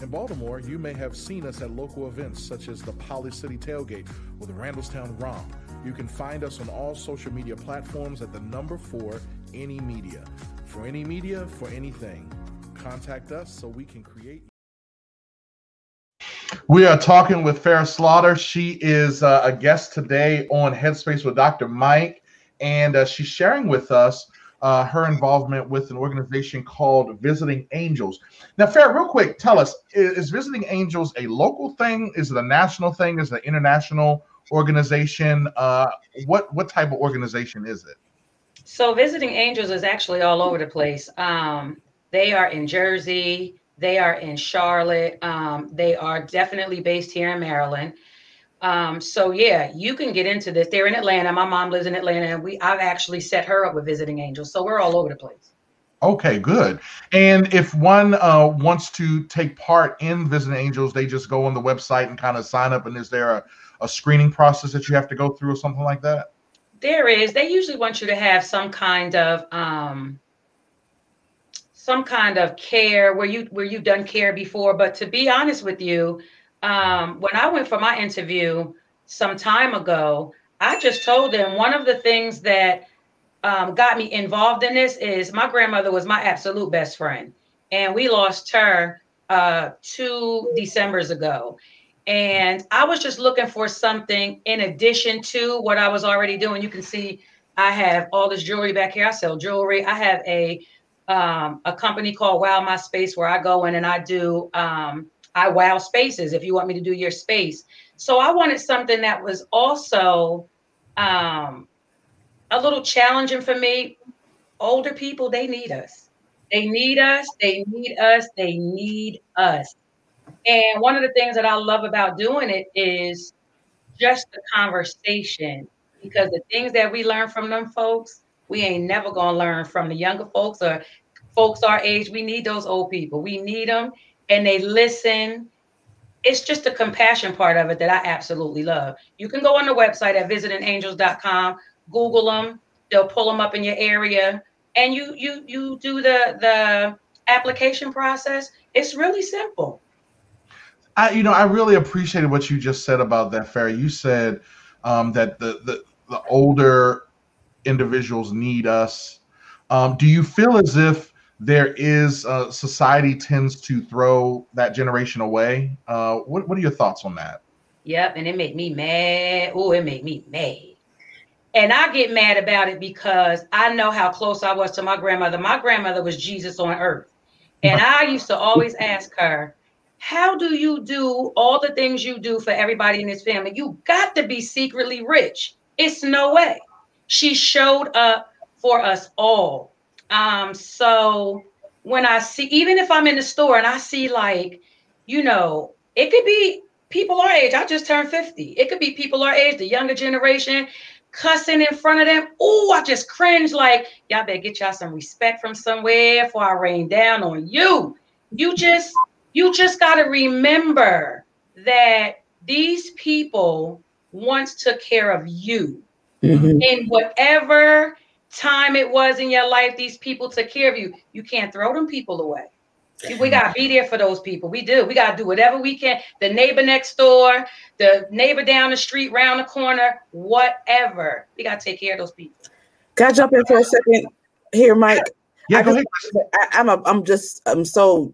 In Baltimore, you may have seen us at local events such as the Poly City Tailgate or the Randallstown Romp. You can find us on all social media platforms at the number four, Any Media. For any media, for anything, contact us so we can create.
We are talking with Farah Slaughter. She is uh, a guest today on Headspace with Dr. Mike, and uh, she's sharing with us uh, her involvement with an organization called Visiting Angels. Now, Farah, real quick, tell us: is, is Visiting Angels a local thing? Is it a national thing? Is it an international organization? Uh, what what type of organization is it?
So, Visiting Angels is actually all over the place. Um, they are in Jersey. They are in Charlotte. Um, they are definitely based here in Maryland. Um, so yeah, you can get into this. They're in Atlanta. My mom lives in Atlanta, and we I've actually set her up with visiting angels. So we're all over the place.
Okay, good. And if one uh, wants to take part in visiting angels, they just go on the website and kind of sign up. And is there a, a screening process that you have to go through or something like that?
There is. They usually want you to have some kind of um, some kind of care where you where you've done care before. But to be honest with you, um, when I went for my interview some time ago, I just told them one of the things that um, got me involved in this is my grandmother was my absolute best friend, and we lost her uh, two December's ago. And I was just looking for something in addition to what I was already doing. You can see I have all this jewelry back here. I sell jewelry. I have a um, a company called Wow My Space where I go in and I do um, I wow spaces if you want me to do your space. So I wanted something that was also um, a little challenging for me. Older people, they need us. They need us. They need us. They need us. And one of the things that I love about doing it is just the conversation because the things that we learn from them folks, we ain't never gonna learn from the younger folks or folks our age. We need those old people. We need them and they listen. It's just the compassion part of it that I absolutely love. You can go on the website at visitingangels.com, Google them, they'll pull them up in your area, and you you you do the the application process. It's really simple.
I, you know, I really appreciated what you just said about that, Farah. You said um, that the, the the older individuals need us. Um, do you feel as if there is uh, society tends to throw that generation away. Uh, what what are your thoughts on that?
Yep, and it made me mad. Oh, it made me mad. And I get mad about it because I know how close I was to my grandmother. My grandmother was Jesus on earth. And I used to always ask her, How do you do all the things you do for everybody in this family? You got to be secretly rich. It's no way. She showed up for us all. Um, so when I see, even if I'm in the store and I see like, you know, it could be people our age. I just turned 50. It could be people our age, the younger generation, cussing in front of them. Oh, I just cringe like, y'all better get y'all some respect from somewhere before I rain down on you. You just, you just got to remember that these people once took care of you mm-hmm. in whatever time it was in your life these people took care of you. You can't throw them people away. We got to be there for those people. We do. We got to do whatever we can. The neighbor next door, the neighbor down the street, round the corner, whatever. We got to take care of those people.
Can I jump in for a second here, Mike? Yeah, I go just, ahead. I, I'm a, I'm just I'm so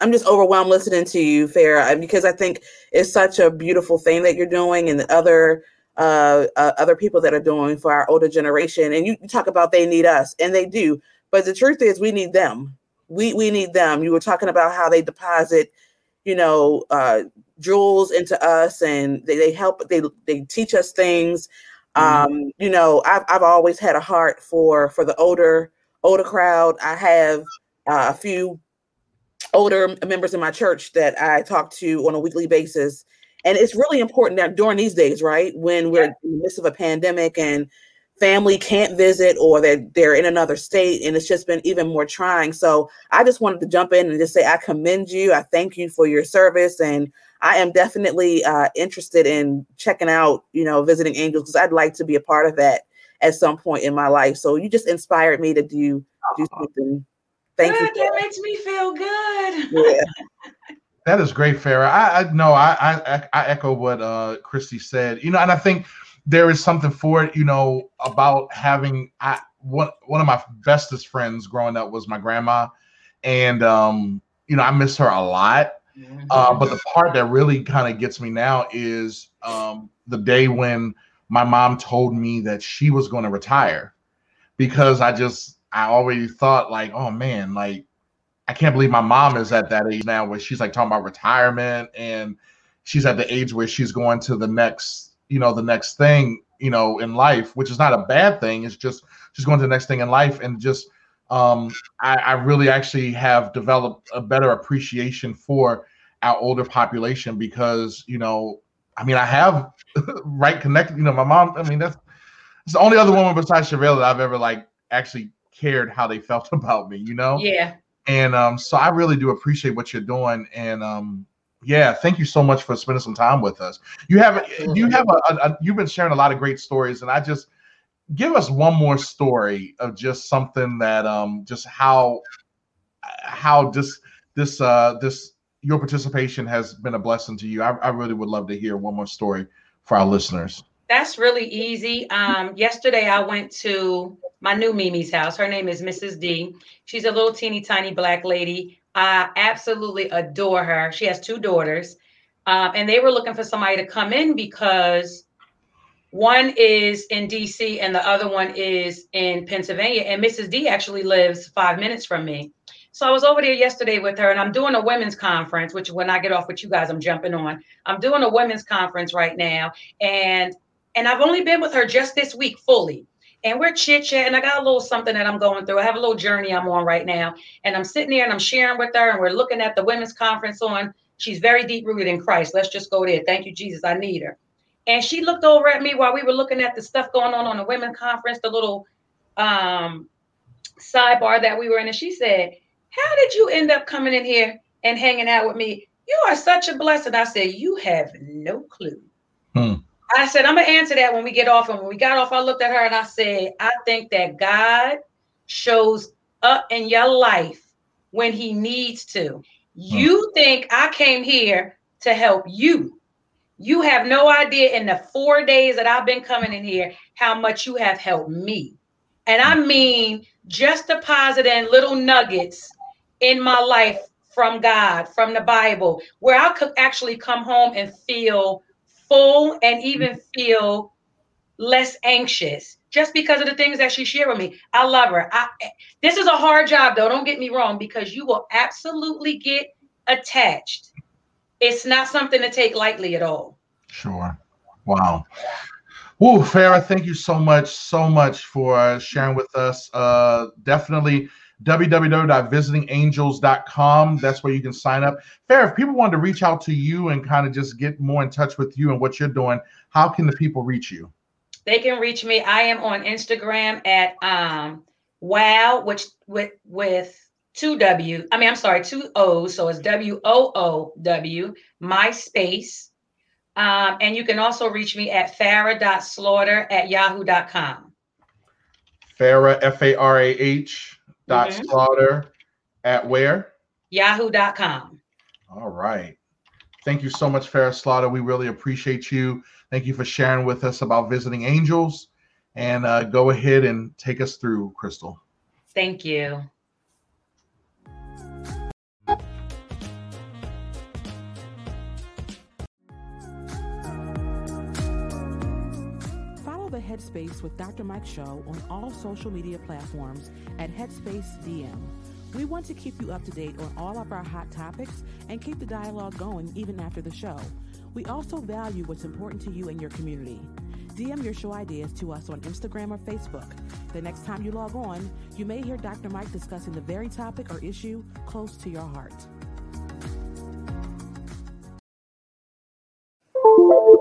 I'm just overwhelmed listening to you, Farah, because I think it's such a beautiful thing that you're doing, and the other uh, uh, other people that are doing for our older generation. And you, you talk about they need us, and they do. But the truth is, we need them. We we need them. You were talking about how they deposit, you know, uh, jewels into us, and they, they help. They they teach us things. Mm-hmm. Um, you know, I've I've always had a heart for for the older older crowd. I have uh, a few older members in my church that I talk to on a weekly basis. And it's really important that during these days, right, when we're in the midst of a pandemic and family can't visit or they're they're in another state and it's just been even more trying. So I just wanted to jump in and just say I commend you. I thank you for your service and I am definitely uh, interested in checking out, you know, visiting angels because I'd like to be a part of that at some point in my life. So you just inspired me to do do something. Thank
good,
you.
That makes me feel good.
Yeah.
That is great, Farah. I, I no, I, I I echo what uh Christy said. You know, and I think there is something for it. You know, about having I one one of my bestest friends growing up was my grandma, and um, you know, I miss her a lot. Uh, but the part that really kind of gets me now is um the day when my mom told me that she was going to retire because I just I already thought like, oh man, like I can't believe my mom is at that age now where she's like talking about retirement and she's at the age where she's going to the next, you know, the next thing, you know, in life, which is not a bad thing. It's just she's going to the next thing in life and just um I, I really actually have developed a better appreciation for our older population because you know I mean I have right connected you know my mom I mean that's it's the only other woman besides Chevelle that I've ever like actually cared how they felt about me you know
Yeah.
And um, so I really do appreciate what you're doing. And um, yeah, thank you so much for spending some time with us. You have you have a, a, you've been sharing a lot of great stories, and I just give us one more story of just something that um just how how just this uh this your participation has been a blessing to you. I, I really would love to hear one more story for our listeners.
That's really easy. Um, yesterday I went to my new Mimi's house. Her name is Mrs. D. She's a little teeny tiny black lady. I absolutely adore her. She has two daughters, um, and they were looking for somebody to come in because one is in DC and the other one is in Pennsylvania. And Mrs. D actually lives five minutes from me. So I was over there yesterday with her, and I'm doing a women's conference, which when I get off with you guys, I'm jumping on. I'm doing a women's conference right now, and and I've only been with her just this week fully. And we're chit chatting. I got a little something that I'm going through. I have a little journey I'm on right now, and I'm sitting there and I'm sharing with her, and we're looking at the women's conference on. She's very deep rooted in Christ. Let's just go there. Thank you, Jesus. I need her. And she looked over at me while we were looking at the stuff going on on the women's conference, the little um, sidebar that we were in, and she said, "How did you end up coming in here and hanging out with me? You are such a blessing." I said, "You have no clue."
Hmm.
I said, I'm gonna answer that when we get off. And when we got off, I looked at her and I said, I think that God shows up in your life when he needs to. Hmm. You think I came here to help you. You have no idea in the four days that I've been coming in here how much you have helped me. And I hmm. mean, just depositing little nuggets in my life from God, from the Bible, where I could actually come home and feel full and even feel less anxious just because of the things that she shared with me. I love her. I, this is a hard job, though. Don't get me wrong, because you will absolutely get attached. It's not something to take lightly at all.
Sure. Wow. Woo, Farah, thank you so much, so much for sharing with us. Uh, definitely www.visitingangels.com. That's where you can sign up. Farah, if people wanted to reach out to you and kind of just get more in touch with you and what you're doing, how can the people reach you?
They can reach me. I am on Instagram at um wow, which with with two W. I mean, I'm sorry, two O's. So it's W O O W, MySpace. Um, and you can also reach me at farah.slaughter at yahoo.com.
Farah, F A R A H dot
Mhm.
slaughter at where?
Yahoo.com.
All right. Thank you so much, Farah Slaughter. We really appreciate you. Thank you for sharing with us about visiting angels. And uh, go ahead and take us through, Crystal.
Thank you.
Headspace with Dr. Mike show on all social media platforms at Headspace DM. We want to keep you up to date on all of our hot topics and keep the dialogue going even after the show. We also value what's important to you and your community. DM your show ideas to us on Instagram or Facebook. The next time you log on, you may hear Dr. Mike discussing the very topic or issue close to your heart.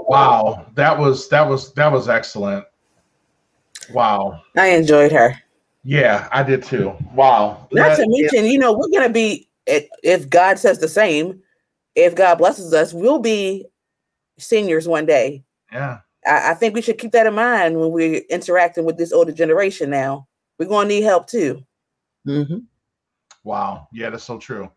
Wow, that was that was that was excellent. Wow.
I enjoyed her.
Yeah, I did too. Wow.
Not
That-
to mention, you know, we're gonna be if- if God says the same, if God blesses us, we'll be seniors one day.
yeah.
I, I think we should keep that in mind when we're interacting with this older generation now. We're gonna need help too.
Mm-hmm.
Wow. Yeah, that's so true.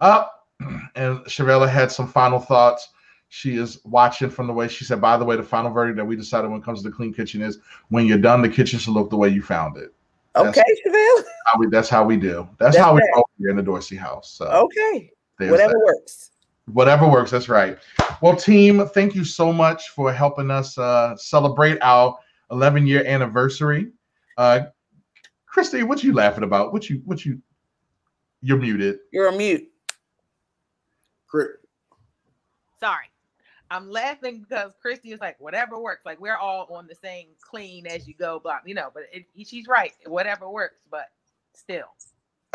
Uh, and Shavella had some final thoughts. She is watching from the way she said, by the way, the final verdict that we decided when it comes to the clean kitchen is when you're done, the kitchen should look the way you found it. That's
Okay, Chevelle.
how we that's how we do. That's,
That's
how we
right.
roll here in the Dorsey house. So
Okay. Whatever
that.
works.
whatever works that's right well team thank you so much for helping us uh celebrate our 11 year anniversary uh christy what you laughing about what you what you you're muted
You're a mute.
Sorry. I'm laughing because Christy is like, whatever works. Like we're all on the same clean as you go block, you know. But it, she's right. Whatever works, but still.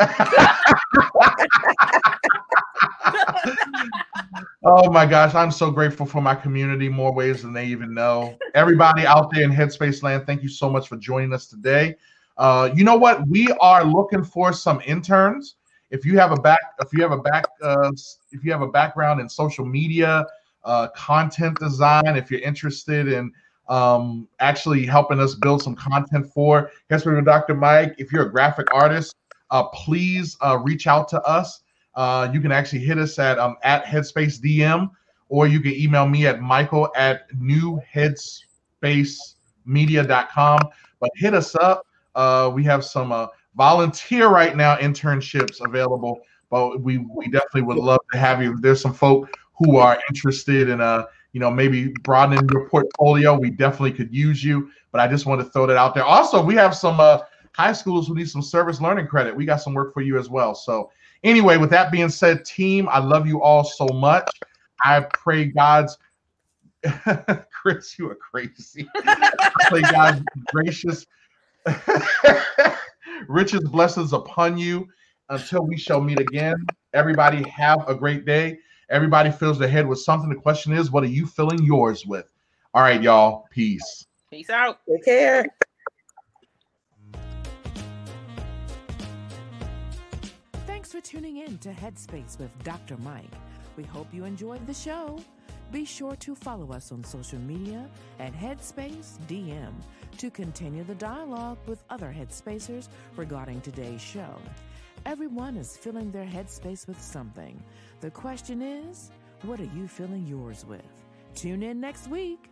oh my gosh i'm so grateful for my community more ways than they even know everybody out there in headspace land thank you so much for joining us today uh you know what we are looking for some interns if you have a back if you have a back uh if you have a background in social media uh content design if you're interested in um actually helping us build some content for headspace with dr mike if you're a graphic artist uh please uh reach out to us uh, you can actually hit us at um, at Headspace DM, or you can email me at Michael at newheadspacemedia.com. But hit us up. Uh, we have some uh, volunteer right now internships available, but we we definitely would love to have you. There's some folk who are interested in uh you know maybe broadening your portfolio. We definitely could use you. But I just want to throw that out there. Also, we have some uh, high schools who need some service learning credit. We got some work for you as well. So anyway, with that being said, team, I love you all so much. I pray God's Chris, you are crazy. I pray God's gracious, richest blessings upon you until we shall meet again. Everybody have a great day. Everybody fills their head with something. The question is, what are you filling yours with? All right, y'all. Peace.
Peace out.
Take care.
Thanks for tuning in to Headspace with Dr. Mike. We hope you enjoyed the show. Be sure to follow us on social media at Headspace DM to continue the dialogue with other Headspacers regarding today's show. Everyone is filling their headspace with something. The question is, what are you filling yours with? Tune in next week.